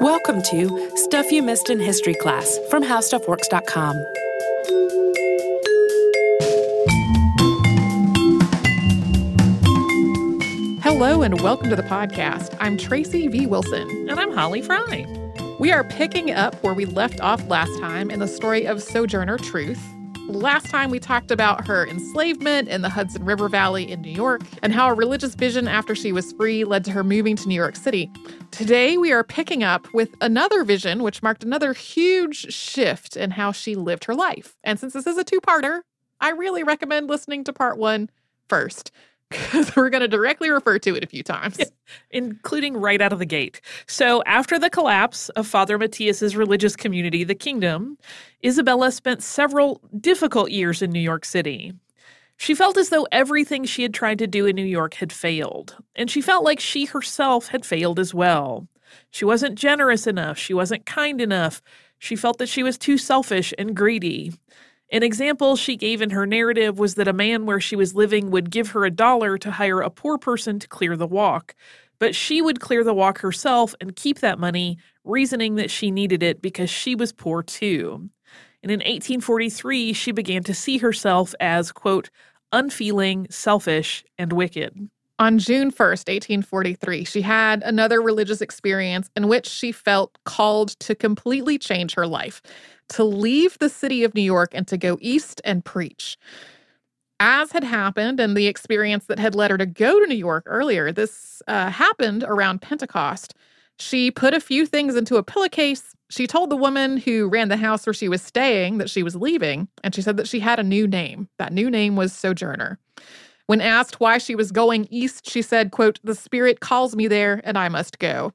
Welcome to Stuff You Missed in History Class from HowStuffWorks.com. Hello and welcome to the podcast. I'm Tracy V. Wilson. And I'm Holly Fry. We are picking up where we left off last time in the story of Sojourner Truth. Last time we talked about her enslavement in the Hudson River Valley in New York and how a religious vision after she was free led to her moving to New York City. Today we are picking up with another vision which marked another huge shift in how she lived her life. And since this is a two parter, I really recommend listening to part one first because we're going to directly refer to it a few times. including right out of the gate. So, after the collapse of Father Matthias's religious community, the Kingdom, Isabella spent several difficult years in New York City. She felt as though everything she had tried to do in New York had failed, and she felt like she herself had failed as well. She wasn't generous enough, she wasn't kind enough, she felt that she was too selfish and greedy. An example she gave in her narrative was that a man where she was living would give her a dollar to hire a poor person to clear the walk, but she would clear the walk herself and keep that money, reasoning that she needed it because she was poor too. And in 1843, she began to see herself as, quote, unfeeling, selfish, and wicked. On June 1st, 1843, she had another religious experience in which she felt called to completely change her life to leave the city of New York and to go east and preach. As had happened and the experience that had led her to go to New York earlier, this uh, happened around Pentecost. She put a few things into a pillowcase. She told the woman who ran the house where she was staying that she was leaving, and she said that she had a new name. That new name was Sojourner. When asked why she was going east, she said, quote, "The spirit calls me there and I must go."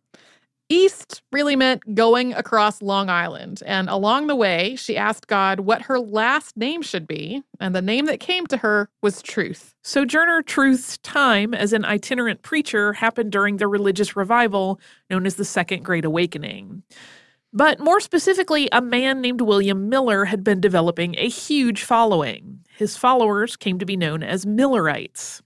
East really meant going across Long Island. And along the way, she asked God what her last name should be. And the name that came to her was Truth. Sojourner Truth's time as an itinerant preacher happened during the religious revival known as the Second Great Awakening. But more specifically, a man named William Miller had been developing a huge following. His followers came to be known as Millerites.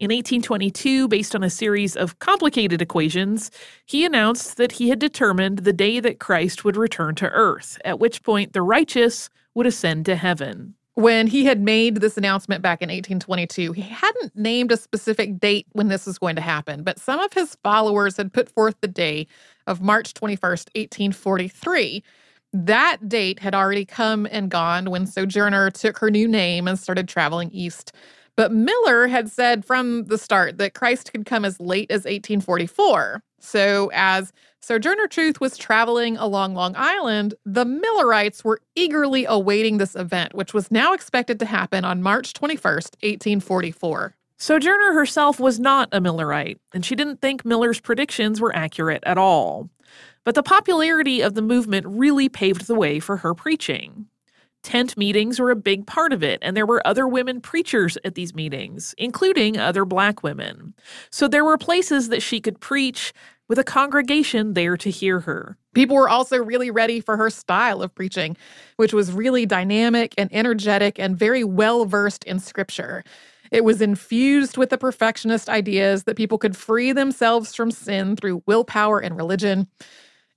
In 1822, based on a series of complicated equations, he announced that he had determined the day that Christ would return to earth, at which point the righteous would ascend to heaven. When he had made this announcement back in 1822, he hadn't named a specific date when this was going to happen, but some of his followers had put forth the day of March 21st, 1843. That date had already come and gone when Sojourner took her new name and started traveling east. But Miller had said from the start that Christ could come as late as 1844. So, as Sojourner Truth was traveling along Long Island, the Millerites were eagerly awaiting this event, which was now expected to happen on March 21st, 1844. Sojourner herself was not a Millerite, and she didn't think Miller's predictions were accurate at all. But the popularity of the movement really paved the way for her preaching. Tent meetings were a big part of it, and there were other women preachers at these meetings, including other black women. So there were places that she could preach with a congregation there to hear her. People were also really ready for her style of preaching, which was really dynamic and energetic and very well versed in scripture. It was infused with the perfectionist ideas that people could free themselves from sin through willpower and religion.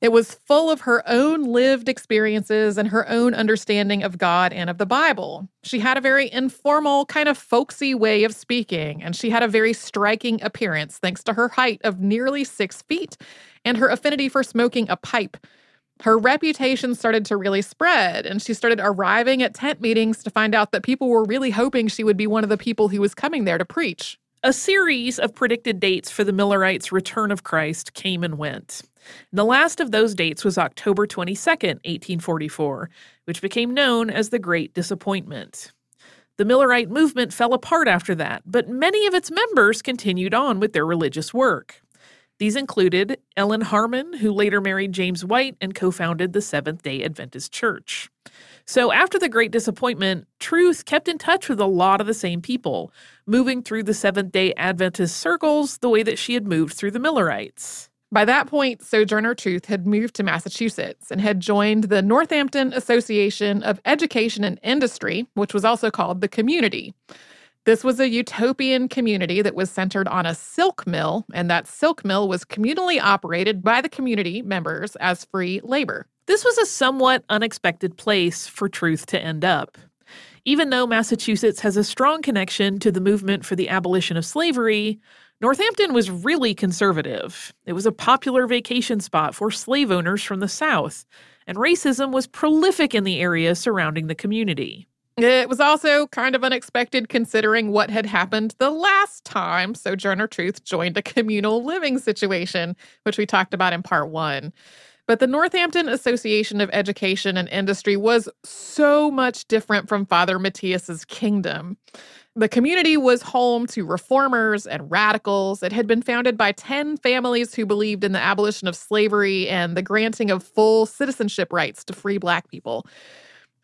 It was full of her own lived experiences and her own understanding of God and of the Bible. She had a very informal, kind of folksy way of speaking, and she had a very striking appearance thanks to her height of nearly six feet and her affinity for smoking a pipe. Her reputation started to really spread, and she started arriving at tent meetings to find out that people were really hoping she would be one of the people who was coming there to preach. A series of predicted dates for the Millerites' return of Christ came and went. The last of those dates was October 22, 1844, which became known as the Great Disappointment. The Millerite movement fell apart after that, but many of its members continued on with their religious work. These included Ellen Harmon, who later married James White and co founded the Seventh day Adventist Church. So, after the Great Disappointment, Truth kept in touch with a lot of the same people, moving through the Seventh day Adventist circles the way that she had moved through the Millerites. By that point, Sojourner Truth had moved to Massachusetts and had joined the Northampton Association of Education and Industry, which was also called the Community. This was a utopian community that was centered on a silk mill, and that silk mill was communally operated by the community members as free labor. This was a somewhat unexpected place for truth to end up. Even though Massachusetts has a strong connection to the movement for the abolition of slavery, Northampton was really conservative. It was a popular vacation spot for slave owners from the South, and racism was prolific in the area surrounding the community. It was also kind of unexpected considering what had happened the last time Sojourner Truth joined a communal living situation, which we talked about in part one. But the Northampton Association of Education and Industry was so much different from Father Matthias's kingdom. The community was home to reformers and radicals. It had been founded by 10 families who believed in the abolition of slavery and the granting of full citizenship rights to free Black people.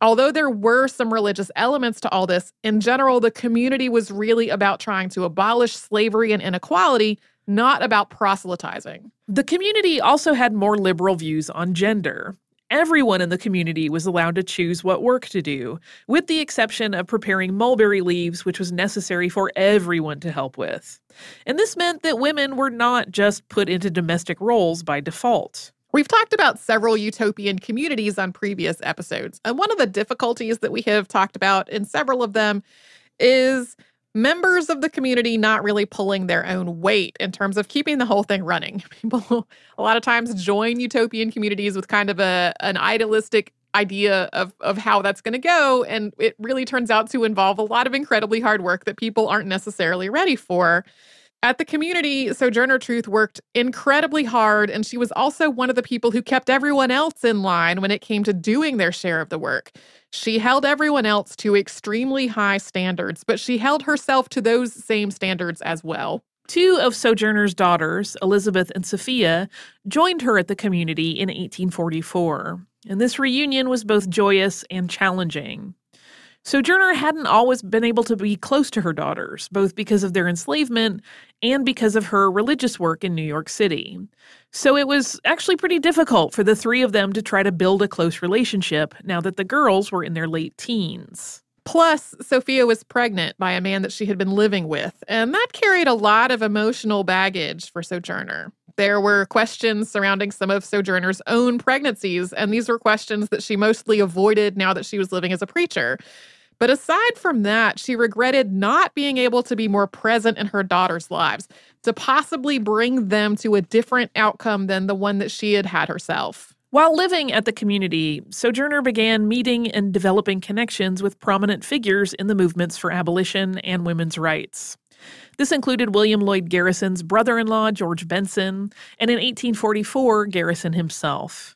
Although there were some religious elements to all this, in general, the community was really about trying to abolish slavery and inequality, not about proselytizing. The community also had more liberal views on gender. Everyone in the community was allowed to choose what work to do, with the exception of preparing mulberry leaves, which was necessary for everyone to help with. And this meant that women were not just put into domestic roles by default. We've talked about several utopian communities on previous episodes, and one of the difficulties that we have talked about in several of them is members of the community not really pulling their own weight in terms of keeping the whole thing running. People a lot of times join utopian communities with kind of a an idealistic idea of of how that's going to go and it really turns out to involve a lot of incredibly hard work that people aren't necessarily ready for. At the community, Sojourner Truth worked incredibly hard, and she was also one of the people who kept everyone else in line when it came to doing their share of the work. She held everyone else to extremely high standards, but she held herself to those same standards as well. Two of Sojourner's daughters, Elizabeth and Sophia, joined her at the community in 1844, and this reunion was both joyous and challenging. Sojourner hadn't always been able to be close to her daughters, both because of their enslavement and because of her religious work in New York City. So it was actually pretty difficult for the three of them to try to build a close relationship now that the girls were in their late teens. Plus, Sophia was pregnant by a man that she had been living with, and that carried a lot of emotional baggage for Sojourner. There were questions surrounding some of Sojourner's own pregnancies, and these were questions that she mostly avoided now that she was living as a preacher. But aside from that, she regretted not being able to be more present in her daughter's lives to possibly bring them to a different outcome than the one that she had had herself. While living at the community, Sojourner began meeting and developing connections with prominent figures in the movements for abolition and women's rights. This included William Lloyd Garrison's brother in law, George Benson, and in 1844, Garrison himself.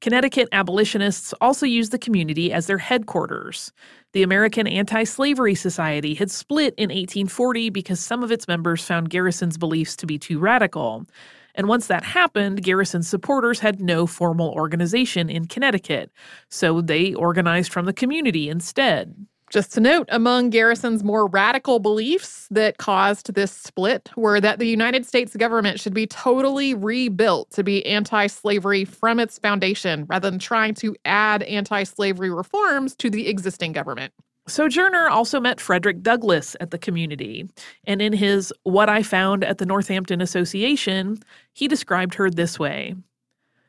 Connecticut abolitionists also used the community as their headquarters. The American Anti Slavery Society had split in 1840 because some of its members found Garrison's beliefs to be too radical. And once that happened, Garrison's supporters had no formal organization in Connecticut, so they organized from the community instead. Just to note, among Garrison's more radical beliefs that caused this split were that the United States government should be totally rebuilt to be anti slavery from its foundation rather than trying to add anti slavery reforms to the existing government. Sojourner also met Frederick Douglass at the community, and in his What I Found at the Northampton Association, he described her this way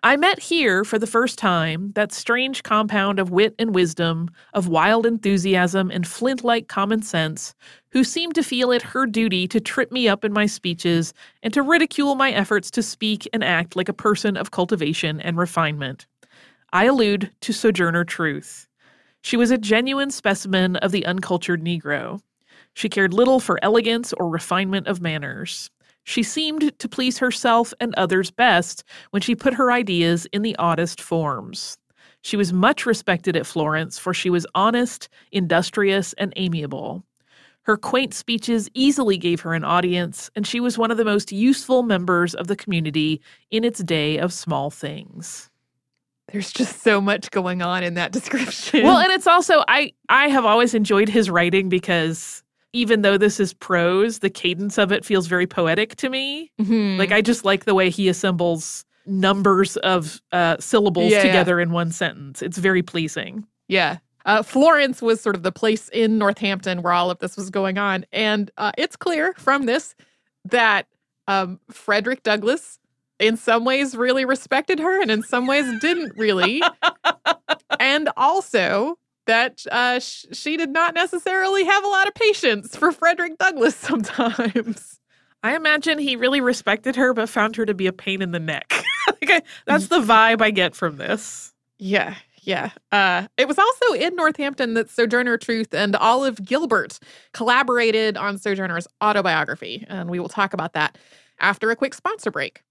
I met here for the first time that strange compound of wit and wisdom, of wild enthusiasm and flint like common sense, who seemed to feel it her duty to trip me up in my speeches and to ridicule my efforts to speak and act like a person of cultivation and refinement. I allude to Sojourner Truth. She was a genuine specimen of the uncultured Negro. She cared little for elegance or refinement of manners. She seemed to please herself and others best when she put her ideas in the oddest forms. She was much respected at Florence, for she was honest, industrious, and amiable. Her quaint speeches easily gave her an audience, and she was one of the most useful members of the community in its day of small things. There's just so much going on in that description. Well, and it's also I I have always enjoyed his writing because even though this is prose, the cadence of it feels very poetic to me. Mhm. Like I just like the way he assembles numbers of uh, syllables Yeah, yeah. together in one sentence. It's very pleasing. Yeah. Uh, Florence was sort of the place in Northampton where all of this was going on. And uh, it's clear from this that um, Frederick Douglass, in some ways, really respected her and in some ways didn't really. and also that uh, sh- she did not necessarily have a lot of patience for Frederick Douglass sometimes. I imagine he really respected her, but found her to be a pain in the neck. like I, that's the vibe I get from this. Yeah, yeah. Uh, it was also in Northampton that Sojourner Truth and Olive Gilbert collaborated on Sojourner's autobiography. And we will talk about that after a quick sponsor break.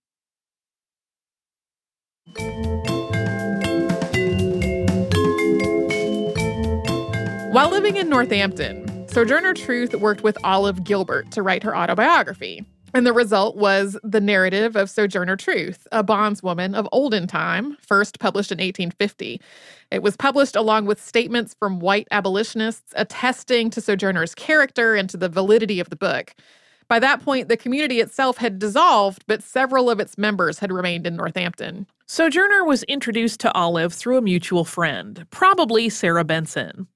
While living in Northampton, Sojourner Truth worked with Olive Gilbert to write her autobiography. And the result was The Narrative of Sojourner Truth, a bondswoman of olden time, first published in 1850. It was published along with statements from white abolitionists attesting to Sojourner's character and to the validity of the book. By that point, the community itself had dissolved, but several of its members had remained in Northampton. Sojourner was introduced to Olive through a mutual friend, probably Sarah Benson.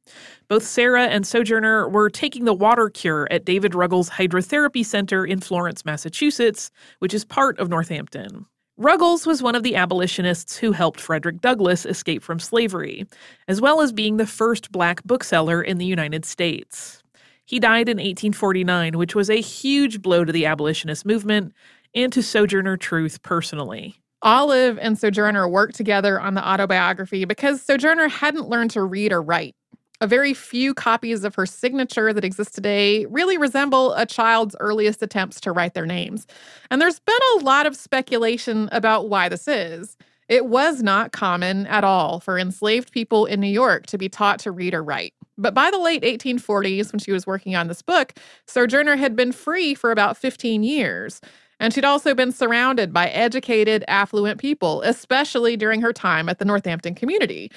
Both Sarah and Sojourner were taking the water cure at David Ruggles Hydrotherapy Center in Florence, Massachusetts, which is part of Northampton. Ruggles was one of the abolitionists who helped Frederick Douglass escape from slavery, as well as being the first black bookseller in the United States. He died in 1849, which was a huge blow to the abolitionist movement and to Sojourner Truth personally. Olive and Sojourner worked together on the autobiography because Sojourner hadn't learned to read or write. A very few copies of her signature that exist today really resemble a child's earliest attempts to write their names. And there's been a lot of speculation about why this is. It was not common at all for enslaved people in New York to be taught to read or write. But by the late 1840s, when she was working on this book, Sojourner had been free for about 15 years. And she'd also been surrounded by educated, affluent people, especially during her time at the Northampton community.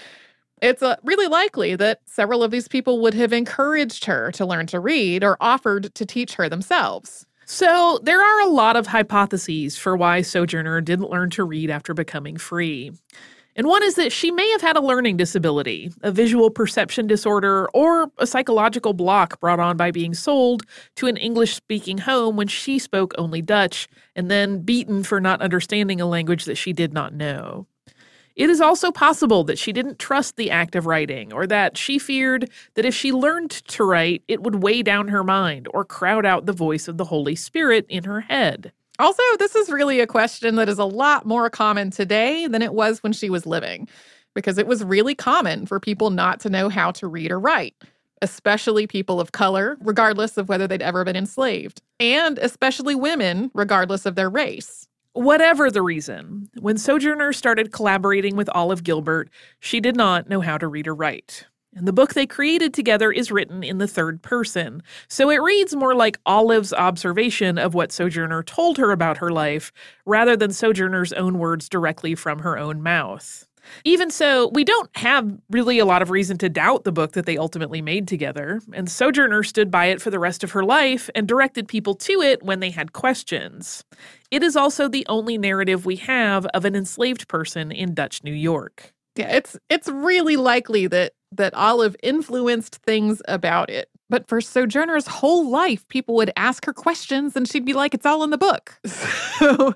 It's uh, really likely that several of these people would have encouraged her to learn to read or offered to teach her themselves. So, there are a lot of hypotheses for why Sojourner didn't learn to read after becoming free. And one is that she may have had a learning disability, a visual perception disorder, or a psychological block brought on by being sold to an English speaking home when she spoke only Dutch and then beaten for not understanding a language that she did not know. It is also possible that she didn't trust the act of writing, or that she feared that if she learned to write, it would weigh down her mind or crowd out the voice of the Holy Spirit in her head. Also, this is really a question that is a lot more common today than it was when she was living, because it was really common for people not to know how to read or write, especially people of color, regardless of whether they'd ever been enslaved, and especially women, regardless of their race. Whatever the reason, when Sojourner started collaborating with Olive Gilbert, she did not know how to read or write. And the book they created together is written in the third person, so it reads more like Olive's observation of what Sojourner told her about her life, rather than Sojourner's own words directly from her own mouth. Even so, we don't have really a lot of reason to doubt the book that they ultimately made together, and Sojourner stood by it for the rest of her life and directed people to it when they had questions. It is also the only narrative we have of an enslaved person in Dutch New York. Yeah, it's it's really likely that that Olive influenced things about it. But for Sojourner's whole life, people would ask her questions and she'd be like, it's all in the book.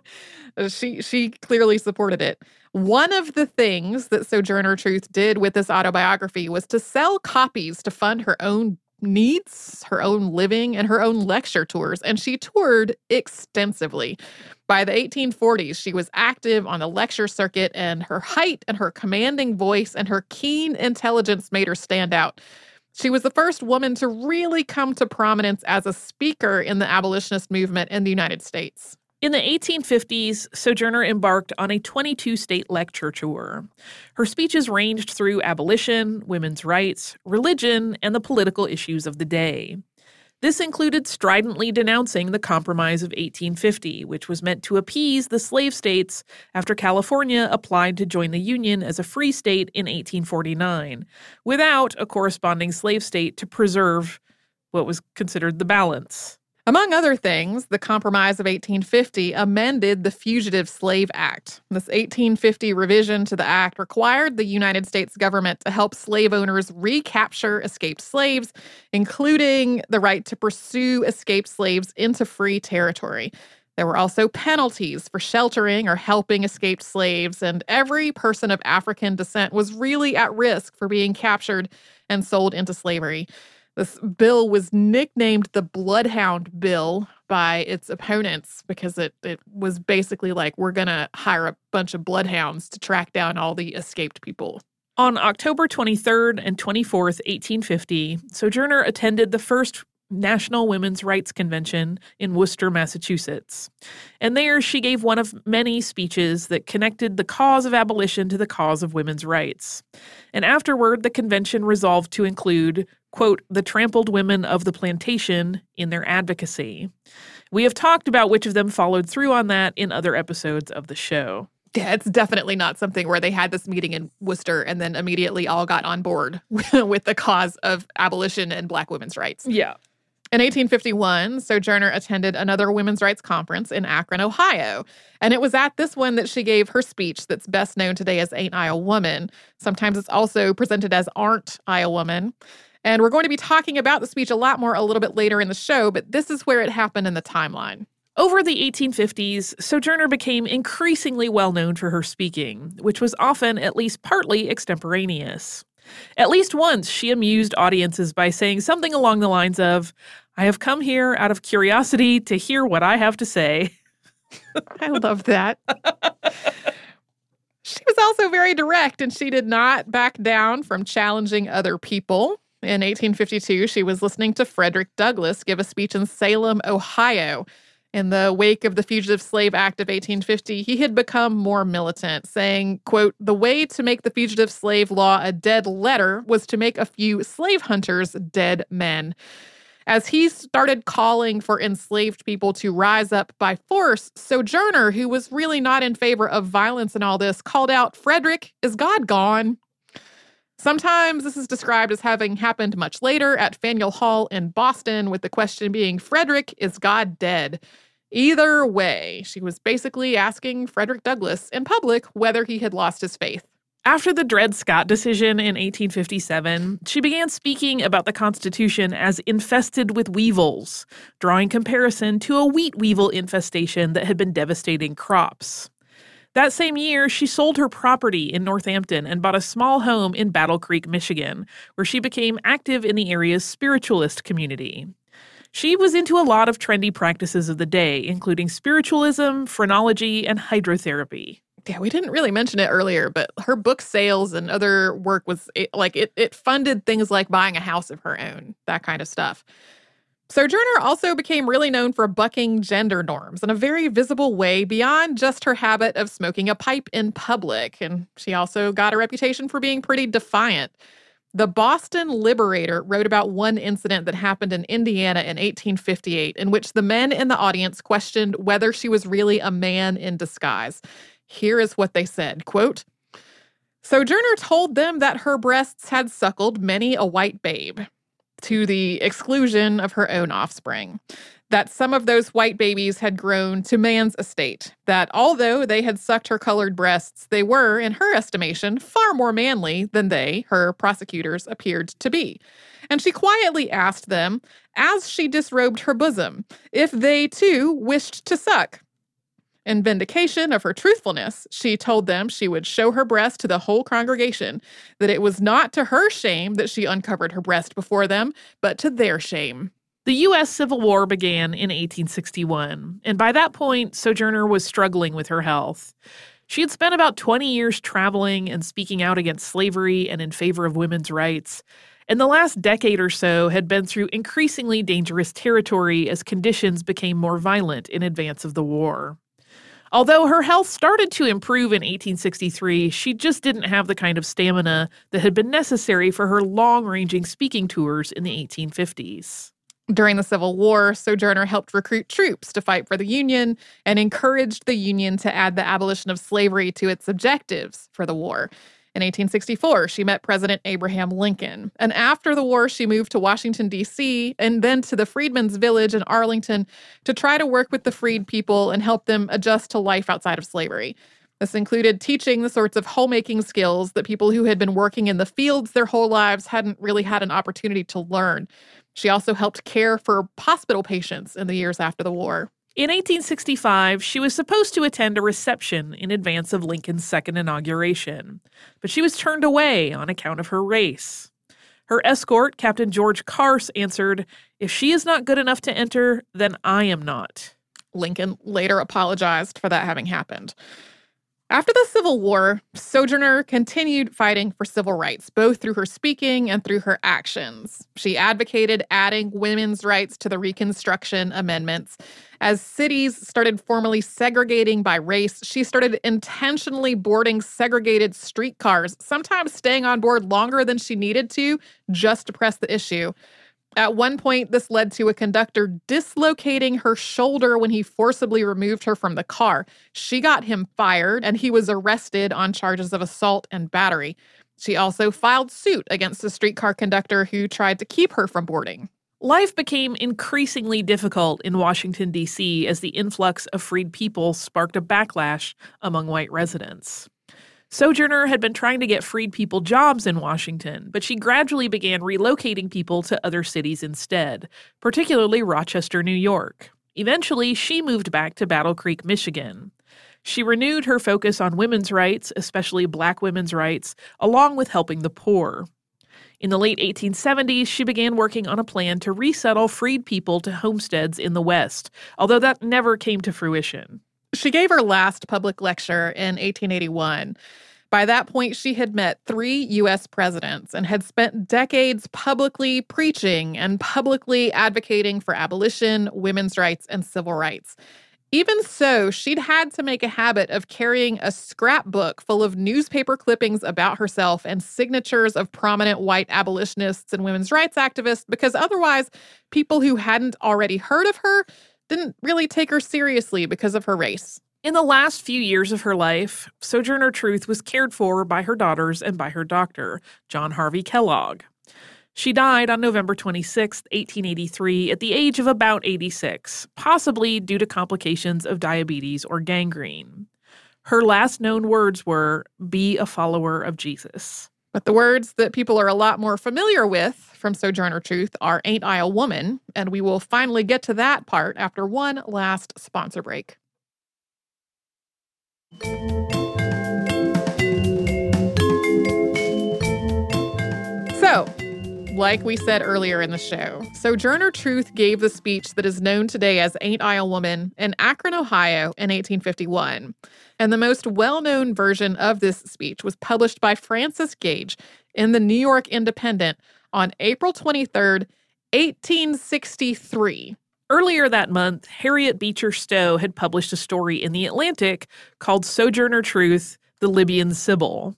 So she she clearly supported it. One of the things that Sojourner Truth did with this autobiography was to sell copies to fund her own needs, her own living, and her own lecture tours. And she toured extensively. By the 1840s, she was active on the lecture circuit, and her height and her commanding voice and her keen intelligence made her stand out. She was the first woman to really come to prominence as a speaker in the abolitionist movement in the United States. In the 1850s, Sojourner embarked on a 22 state lecture tour. Her speeches ranged through abolition, women's rights, religion, and the political issues of the day. This included stridently denouncing the Compromise of 1850, which was meant to appease the slave states after California applied to join the Union as a free state in 1849, without a corresponding slave state to preserve what was considered the balance. Among other things, the Compromise of 1850 amended the Fugitive Slave Act. This 1850 revision to the act required the United States government to help slave owners recapture escaped slaves, including the right to pursue escaped slaves into free territory. There were also penalties for sheltering or helping escaped slaves, and every person of African descent was really at risk for being captured and sold into slavery. This bill was nicknamed the Bloodhound Bill by its opponents because it, it was basically like, we're going to hire a bunch of bloodhounds to track down all the escaped people. On October 23rd and 24th, 1850, Sojourner attended the first National Women's Rights Convention in Worcester, Massachusetts. And there she gave one of many speeches that connected the cause of abolition to the cause of women's rights. And afterward, the convention resolved to include quote, the trampled women of the plantation in their advocacy. We have talked about which of them followed through on that in other episodes of the show. Yeah, it's definitely not something where they had this meeting in Worcester and then immediately all got on board with the cause of abolition and black women's rights. Yeah. In 1851, Sojourner attended another women's rights conference in Akron, Ohio. And it was at this one that she gave her speech that's best known today as Ain't I a Woman. Sometimes it's also presented as Aren't I a Woman. And we're going to be talking about the speech a lot more a little bit later in the show, but this is where it happened in the timeline. Over the 1850s, Sojourner became increasingly well known for her speaking, which was often at least partly extemporaneous. At least once, she amused audiences by saying something along the lines of, I have come here out of curiosity to hear what I have to say. I love that. she was also very direct and she did not back down from challenging other people. In 1852, she was listening to Frederick Douglass give a speech in Salem, Ohio. In the wake of the Fugitive Slave Act of 1850, he had become more militant, saying, quote, "The way to make the fugitive slave law a dead letter was to make a few slave hunters dead men." As he started calling for enslaved people to rise up by force, Sojourner, who was really not in favor of violence and all this, called out, Frederick, is God gone? Sometimes this is described as having happened much later at Faneuil Hall in Boston, with the question being Frederick, is God dead? Either way, she was basically asking Frederick Douglass in public whether he had lost his faith. After the Dred Scott decision in 1857, she began speaking about the Constitution as infested with weevils, drawing comparison to a wheat weevil infestation that had been devastating crops. That same year, she sold her property in Northampton and bought a small home in Battle Creek, Michigan, where she became active in the area's spiritualist community. She was into a lot of trendy practices of the day, including spiritualism, phrenology, and hydrotherapy. Yeah, we didn't really mention it earlier, but her book sales and other work was it, like it, it funded things like buying a house of her own, that kind of stuff. Sojourner also became really known for bucking gender norms in a very visible way beyond just her habit of smoking a pipe in public. And she also got a reputation for being pretty defiant. The Boston Liberator wrote about one incident that happened in Indiana in 1858, in which the men in the audience questioned whether she was really a man in disguise. Here is what they said quote, Sojourner told them that her breasts had suckled many a white babe to the exclusion of her own offspring. That some of those white babies had grown to man's estate, that although they had sucked her colored breasts, they were, in her estimation, far more manly than they, her prosecutors, appeared to be. And she quietly asked them, as she disrobed her bosom, if they too wished to suck. In vindication of her truthfulness, she told them she would show her breast to the whole congregation, that it was not to her shame that she uncovered her breast before them, but to their shame. The U.S. Civil War began in 1861, and by that point, Sojourner was struggling with her health. She had spent about 20 years traveling and speaking out against slavery and in favor of women's rights. And the last decade or so had been through increasingly dangerous territory as conditions became more violent in advance of the war. Although her health started to improve in 1863, she just didn't have the kind of stamina that had been necessary for her long ranging speaking tours in the 1850s. During the Civil War, Sojourner helped recruit troops to fight for the Union and encouraged the Union to add the abolition of slavery to its objectives for the war. In 1864, she met President Abraham Lincoln. And after the war, she moved to Washington, D.C., and then to the Freedmen's Village in Arlington to try to work with the freed people and help them adjust to life outside of slavery. This included teaching the sorts of homemaking skills that people who had been working in the fields their whole lives hadn't really had an opportunity to learn. She also helped care for hospital patients in the years after the war. In 1865, she was supposed to attend a reception in advance of Lincoln's second inauguration, but she was turned away on account of her race. Her escort, Captain George Carse, answered, If she is not good enough to enter, then I am not. Lincoln later apologized for that having happened. After the Civil War, Sojourner continued fighting for civil rights, both through her speaking and through her actions. She advocated adding women's rights to the Reconstruction Amendments. As cities started formally segregating by race, she started intentionally boarding segregated streetcars, sometimes staying on board longer than she needed to just to press the issue. At one point, this led to a conductor dislocating her shoulder when he forcibly removed her from the car. She got him fired, and he was arrested on charges of assault and battery. She also filed suit against the streetcar conductor who tried to keep her from boarding. Life became increasingly difficult in Washington, D.C., as the influx of freed people sparked a backlash among white residents. Sojourner had been trying to get freed people jobs in Washington, but she gradually began relocating people to other cities instead, particularly Rochester, New York. Eventually, she moved back to Battle Creek, Michigan. She renewed her focus on women's rights, especially black women's rights, along with helping the poor. In the late 1870s, she began working on a plan to resettle freed people to homesteads in the West, although that never came to fruition. She gave her last public lecture in 1881. By that point, she had met three US presidents and had spent decades publicly preaching and publicly advocating for abolition, women's rights, and civil rights. Even so, she'd had to make a habit of carrying a scrapbook full of newspaper clippings about herself and signatures of prominent white abolitionists and women's rights activists because otherwise, people who hadn't already heard of her didn't really take her seriously because of her race. In the last few years of her life, Sojourner Truth was cared for by her daughters and by her doctor, John Harvey Kellogg. She died on November 26, 1883, at the age of about 86, possibly due to complications of diabetes or gangrene. Her last known words were, Be a follower of Jesus. But the words that people are a lot more familiar with from Sojourner Truth are Ain't I a Woman? And we will finally get to that part after one last sponsor break. So, like we said earlier in the show, Sojourner Truth gave the speech that is known today as Ain't I a Woman in Akron, Ohio in 1851. And the most well known version of this speech was published by Frances Gage in the New York Independent on April 23rd, 1863. Earlier that month, Harriet Beecher Stowe had published a story in The Atlantic called Sojourner Truth The Libyan Sibyl.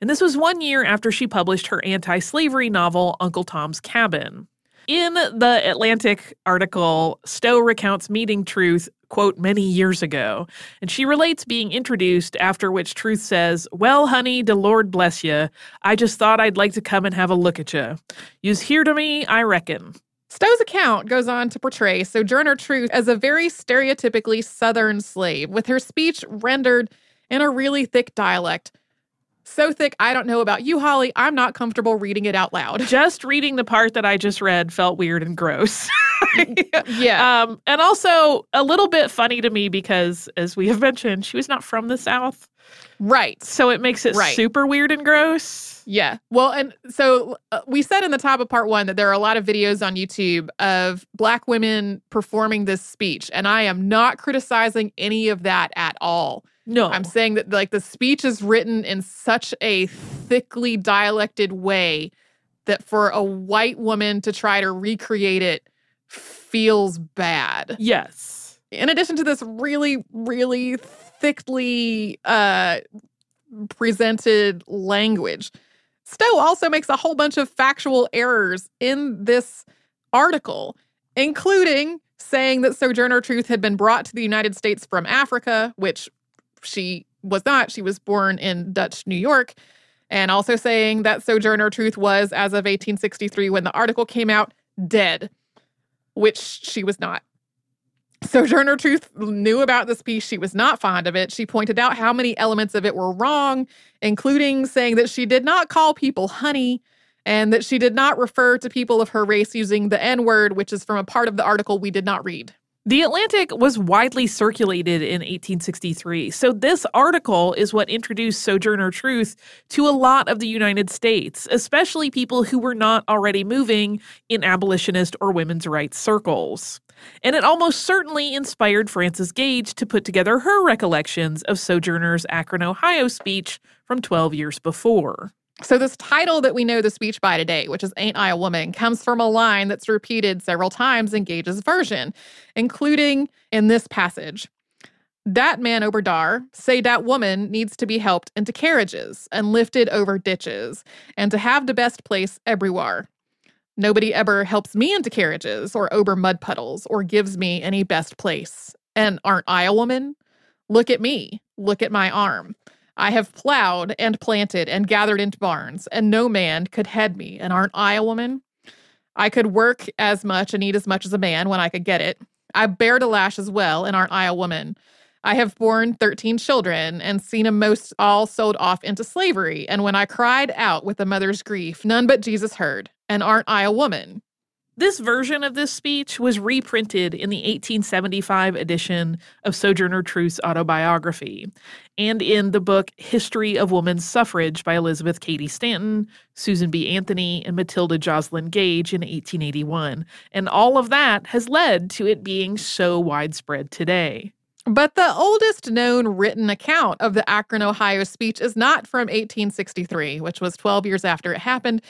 And this was one year after she published her anti slavery novel, Uncle Tom's Cabin. In the Atlantic article, Stowe recounts meeting Truth, quote, many years ago, and she relates being introduced, after which Truth says, Well, honey, de Lord bless you. I just thought I'd like to come and have a look at you. You's here to me, I reckon. Stowe's account goes on to portray Sojourner Truth as a very stereotypically Southern slave, with her speech rendered in a really thick dialect so thick, I don't know about you, Holly. I'm not comfortable reading it out loud. Just reading the part that I just read felt weird and gross. yeah. Um, and also a little bit funny to me because, as we have mentioned, she was not from the South. Right. So it makes it Right. super weird and gross. Yeah. Well, and so uh, we said in the top of part one that there are a lot of videos on YouTube of Black women performing this speech. And I am not criticizing any of that at all. No. I'm saying that like the speech is written in such a thickly dialected way that for a white woman to try to recreate it feels bad. yes. In addition to this really, really thickly uh, presented language, Stowe also makes a whole bunch of factual errors in this article, including saying that Sojourner Truth had been brought to the United States from Africa, which she was not. She was born in Dutch New York. and also saying that Sojourner Truth was, as of 1863, when the article came out, dead, which she was not. Sojourner Truth knew about this piece. She was not fond of it. She pointed out how many elements of it were wrong, including saying that she did not call people honey and that she did not refer to people of her race using the N word, which is from a part of the article we did not read. The Atlantic was widely circulated in 1863, so this article is what introduced Sojourner Truth to a lot of the United States, especially people who were not already moving in abolitionist or women's rights circles. And it almost certainly inspired Frances Gage to put together her recollections of Sojourner's Akron, Ohio speech from 12 years before. So, this title that we know the speech by today, which is Ain't I a Woman, comes from a line that's repeated several times in Gage's version, including in this passage. That man over dar say dat woman needs to be helped into carriages and lifted over ditches and to have the best place everywhere. Nobody ever helps me into carriages or over mud puddles or gives me any best place. And aren't I a woman? Look at me. Look at my arm. I have plowed and planted and gathered into barns, and no man could head me. And aren't I a woman? I could work as much and eat as much as a man when I could get it. I bear the lash as well, and aren't I a woman? I have borne 13 children and seen most all sold off into slavery. And when I cried out with a mother's grief, none but Jesus heard. And aren't I a woman? This version of this speech was reprinted in the 1875 edition of Sojourner Truth's autobiography and in the book History of Woman's Suffrage by Elizabeth Cady Stanton, Susan B. Anthony, and Matilda Joslyn Gage in 1881. And all of that has led to it being so widespread today. But the oldest known written account of the Akron, Ohio speech is not from 1863, which was 12 years after it happened.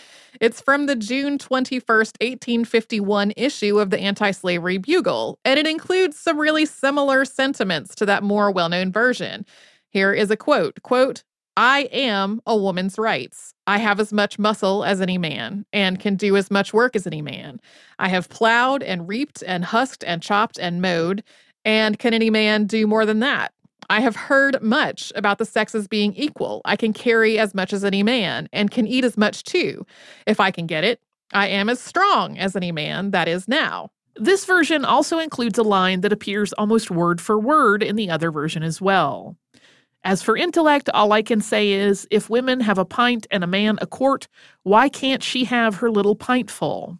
It's from the June 21st, 1851 issue of the Anti Slavery Bugle, and it includes some really similar sentiments to that more well known version. Here is a quote quote, I am a woman's rights. I have as much muscle as any man and can do as much work as any man. I have plowed and reaped and husked and chopped and mowed and can any man do more than that? I have heard much about the sexes being equal. I can carry as much as any man and can eat as much too. If I can get it, I am as strong as any man that is now. This version also includes a line that appears almost word for word in the other version as well. As for intellect, all I can say is if women have a pint and a man a quart, why can't she have her little pintful?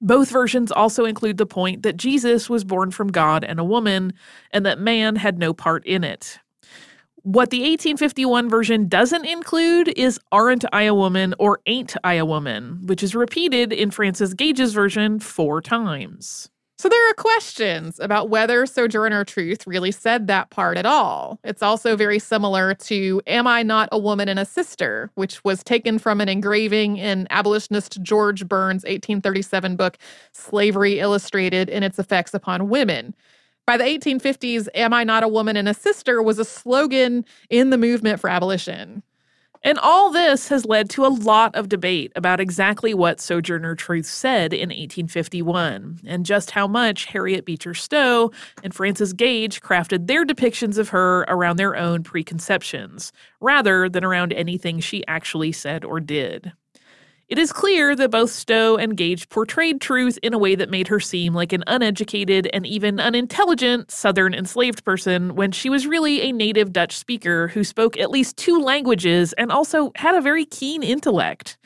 Both versions also include the point that Jesus was born from God and a woman, and that man had no part in it. What the 1851 version doesn't include is Aren't I a Woman or Ain't I a Woman, which is repeated in Frances Gage's version four times. So there are questions about whether Sojourner Truth really said that part at all. It's also very similar to Am I Not a Woman and a Sister, which was taken from an engraving in abolitionist George Bourne's 1837 book, Slavery Illustrated and Its Effects Upon Women. By the 1850s, Am I Not a Woman and a Sister was a slogan in the movement for abolition. And all this has led to a lot of debate about exactly what Sojourner Truth said in 1851 and just how much Harriet Beecher Stowe and Frances Gage crafted their depictions of her around their own preconceptions, rather than around anything she actually said or did. It is clear that both Stowe and Gage portrayed truth in a way that made her seem like an uneducated and even unintelligent Southern enslaved person when she was really a native Dutch speaker who spoke at least two languages and also had a very keen intellect.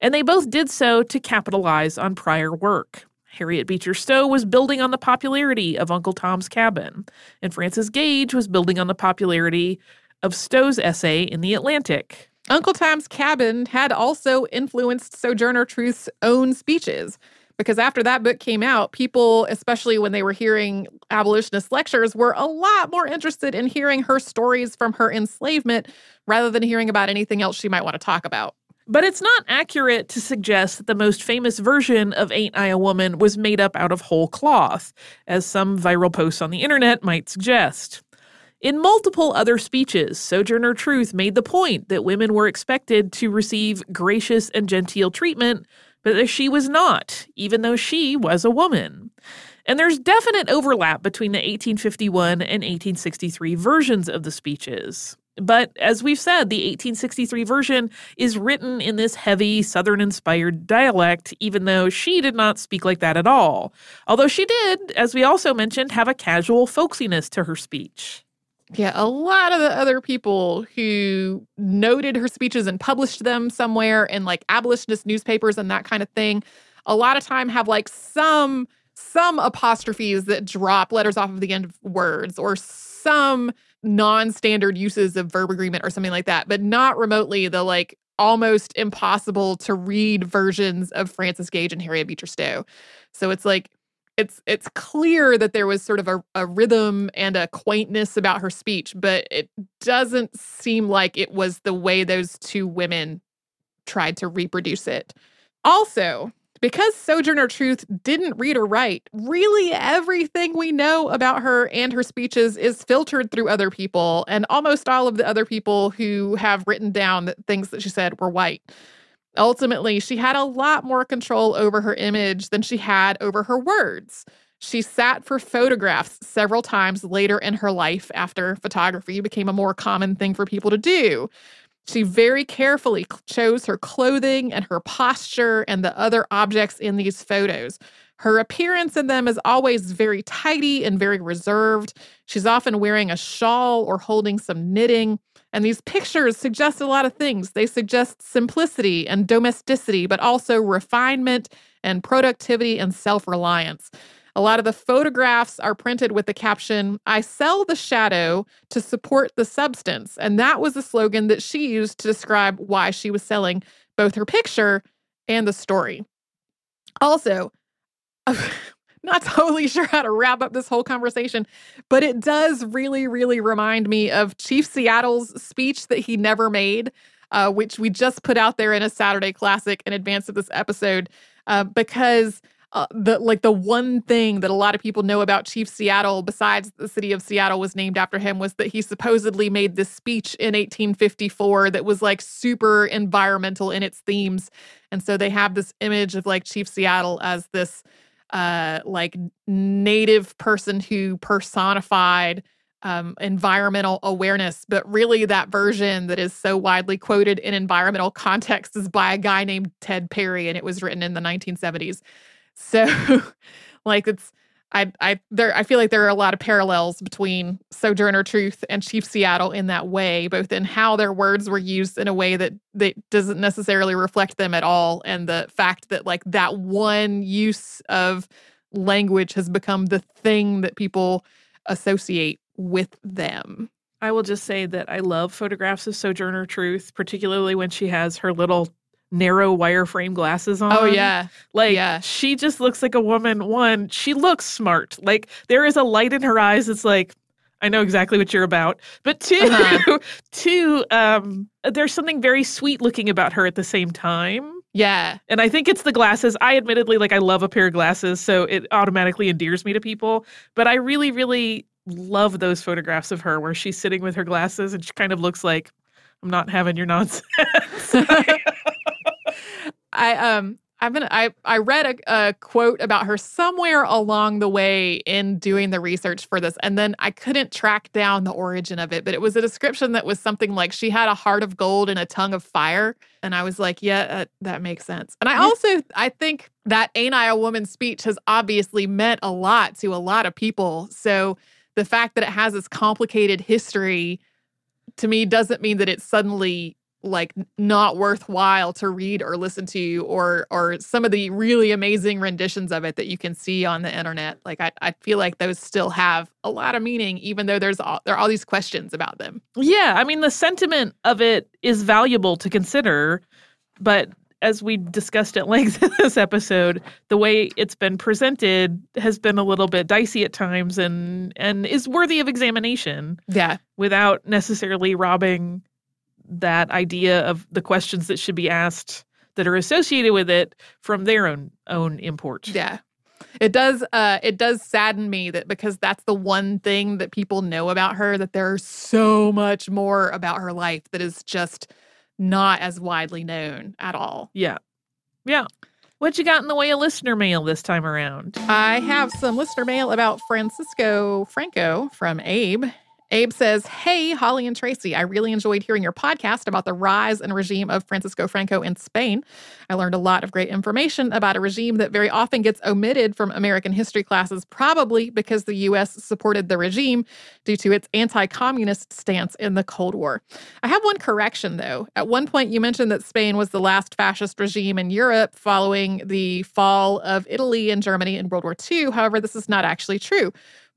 And they both did so to capitalize on prior work. Harriet Beecher Stowe was building on the popularity of Uncle Tom's Cabin, and Frances Gage was building on the popularity of Stowe's essay in The Atlantic. Uncle Tom's Cabin had also influenced Sojourner Truth's own speeches. Because after that book came out, people, especially when they were hearing abolitionist lectures, were a lot more interested in hearing her stories from her enslavement rather than hearing about anything else she might want to talk about. But it's not accurate to suggest that the most famous version of Ain't I a Woman was made up out of whole cloth, as some viral posts on the internet might suggest. In multiple other speeches, Sojourner Truth made the point that women were expected to receive gracious and genteel treatment, but that she was not, even though she was a woman. And there's definite overlap between the 1851 and 1863 versions of the speeches. But as we've said, the 1863 version is written in this heavy Southern inspired dialect, even though she did not speak like that at all. Although she did, as we also mentioned, have a casual folksiness to her speech. Yeah, a lot of the other people who noted her speeches and published them somewhere in like abolitionist newspapers and that kind of thing, a lot of time have like some some apostrophes that drop letters off of the end of words or some non-standard uses of verb agreement or something like that, but not remotely the like almost impossible to read versions of Frances Gage and Harriet Beecher Stowe. So it's like it's it's clear that there was sort of a, a rhythm and a quaintness about her speech, but it doesn't seem like it was the way those two women tried to reproduce it. Also, because Sojourner Truth didn't read or write, really everything we know about her and her speeches is filtered through other people, and almost all of the other people who have written down things that she said were white. Ultimately, she had a lot more control over her image than she had over her words. She sat for photographs several times later in her life after photography became a more common thing for people to do. She very carefully chose her clothing and her posture and the other objects in these photos. Her appearance in them is always very tidy and very reserved. She's often wearing a shawl or holding some knitting. And these pictures suggest a lot of things. They suggest simplicity and domesticity, but also refinement and productivity and self reliance. A lot of the photographs are printed with the caption, I sell the shadow to support the substance. And that was the slogan that she used to describe why she was selling both her picture and the story. Also, not totally sure how to wrap up this whole conversation, but it does really, really remind me of Chief Seattle's speech that he never made, uh, which we just put out there in a Saturday Classic in advance of this episode, uh, because. Uh, the like the one thing that a lot of people know about Chief Seattle, besides the city of Seattle was named after him, was that he supposedly made this speech in 1854 that was like super environmental in its themes, and so they have this image of like Chief Seattle as this uh, like native person who personified um, environmental awareness. But really, that version that is so widely quoted in environmental contexts is by a guy named Ted Perry, and it was written in the 1970s. So, like, it's I I there I feel like there are a lot of parallels between Sojourner Truth and Chief Seattle in that way, both in how their words were used in a way that that doesn't necessarily reflect them at all, and the fact that like that one use of language has become the thing that people associate with them. I will just say that I love photographs of Sojourner Truth, particularly when she has her little narrow wireframe glasses on. Oh yeah. Like Yeah. she just looks like a woman. One, she looks smart. Like there is a light in her eyes It's like I know exactly what you're about. But 2 Uh-huh. two, um, there's something very sweet looking about her at the same time. Yeah. And I think it's the glasses. I admittedly like I love a pair of glasses, so it automatically endears me to people. But I really, really love those photographs of her where she's sitting with her glasses and she kind of looks like I'm not having your nonsense. I um I've been I I read a, a quote about her somewhere along the way in doing the research for this, and then I couldn't track down the origin of it. But it was a description that was something like she had a heart of gold and a tongue of fire, and I was like, yeah, that, that makes sense. And I also I think that "Ain't I a Woman" speech has obviously meant a lot to a lot of people. So the fact that it has this complicated history to me doesn't mean that it's suddenly like not worthwhile to read or listen to or or some of the really amazing renditions of it that you can see on the internet. Like i, I feel like those still have a lot of meaning even though there's all, there are all these questions about them. Yeah, I mean the sentiment of it is valuable to consider, but as we discussed at length in this episode, the way it's been presented has been a little bit dicey at times and and is worthy of examination yeah. without necessarily robbing that idea of the questions that should be asked that are associated with it from their own own import. yeah it does uh it does sadden me that because that's the one thing that people know about her that there's so much more about her life that is just not as widely known at all Yeah. Yeah. What you got in the way of listener mail this time around? I have some listener mail about Francisco Franco from Abe. Abe says, Hey, Holly and Tracy, I really enjoyed hearing your podcast about the rise and regime of Francisco Franco in Spain. I learned a lot of great information about a regime that very often gets omitted from American history classes, probably because the U.S. supported the regime due to its anti communist stance in the Cold War. I have one correction, though. At one point, you mentioned that Spain was the last fascist regime in Europe following the fall of Italy and Germany in World War II. However, this is not actually true.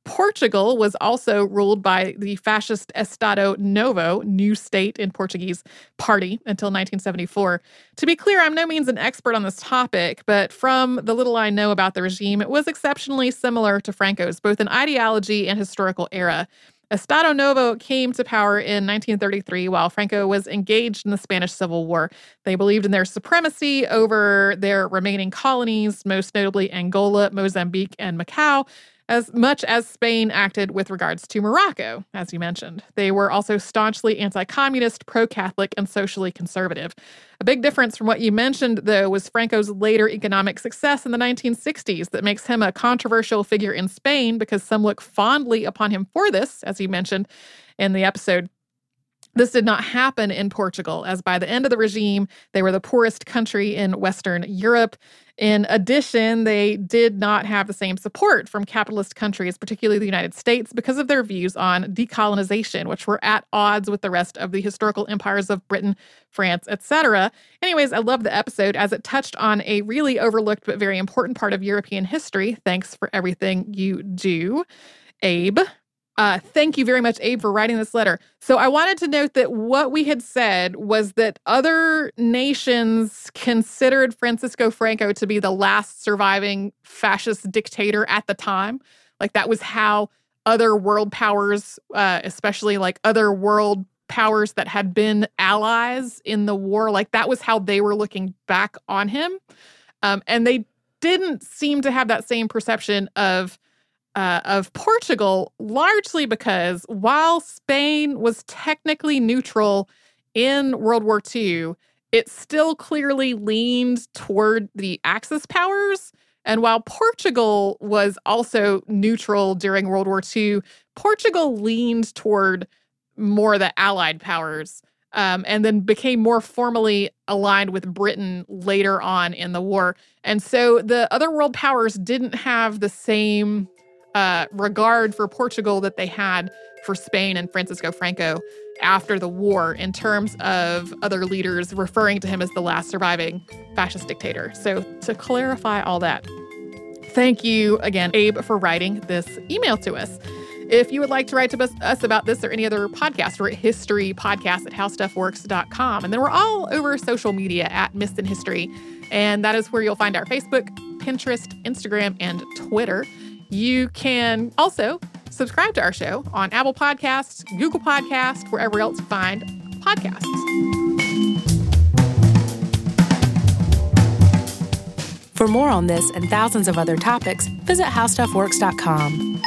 Portugal was also ruled by the fascist Estado Novo, new state in Portuguese, party until 1974. To be clear, I'm no means an expert on this topic, but from the little I know about the regime, it was exceptionally similar to Franco's, both in ideology and historical era. Estado Novo came to power in 1933 while Franco was engaged in the Spanish Civil War. They believed in their supremacy over their remaining colonies, most notably Angola, Mozambique, and Macau as much as Spain acted with regards to Morocco, as you mentioned. They were also staunchly anti communist, pro Catholic, and socially conservative. A big difference from what you mentioned, though, was Franco's later economic success in the 1960s that makes him a controversial figure in Spain because some look fondly upon him for this, as you mentioned in the episode. This did not happen in Portugal, as by the end of the regime, they were the poorest country in Western Europe. In addition, they did not have the same support from capitalist countries, particularly the United States, because of their views on decolonization, which were at odds with the rest of the historical empires of Britain, France, etc. Anyways, I love the episode as it touched on a really overlooked but very important part of European history. Thanks for everything you do. Abe, uh, thank you very much, Abe, for writing this letter. So I wanted to note that what we had said was that other nations considered Francisco Franco to be the last surviving fascist dictator at the time. Like that was how other world powers, uh, especially like other world powers that had been allies in the war, like that was how they were looking back on him. Um, and they didn't seem to have that same perception of uh, of Portugal, largely because while Spain was technically neutral in World War II, it still clearly leaned toward the Axis powers. And while Portugal was also neutral during World War II, Portugal leaned toward more the Allied powers um, and then became more formally aligned with Britain later on in the war. And so the other world powers didn't have the same uh, regard for Portugal that they had for Spain and Francisco Franco after the war in terms of other leaders referring to him as the last surviving fascist dictator. So, to clarify all that, thank you again, Abe, for writing this email to us. If you would like to write to us about this or any other podcast, we're at historypodcast at howstuffworks.com. And then we're all over social media at Missed in History. And that is where you'll find our Facebook, Pinterest, Instagram, and Twitter. You can also subscribe to our show on Apple Podcasts, Google Podcasts, wherever else you find podcasts. For more on this and thousands of other topics, visit howstuffworks.com.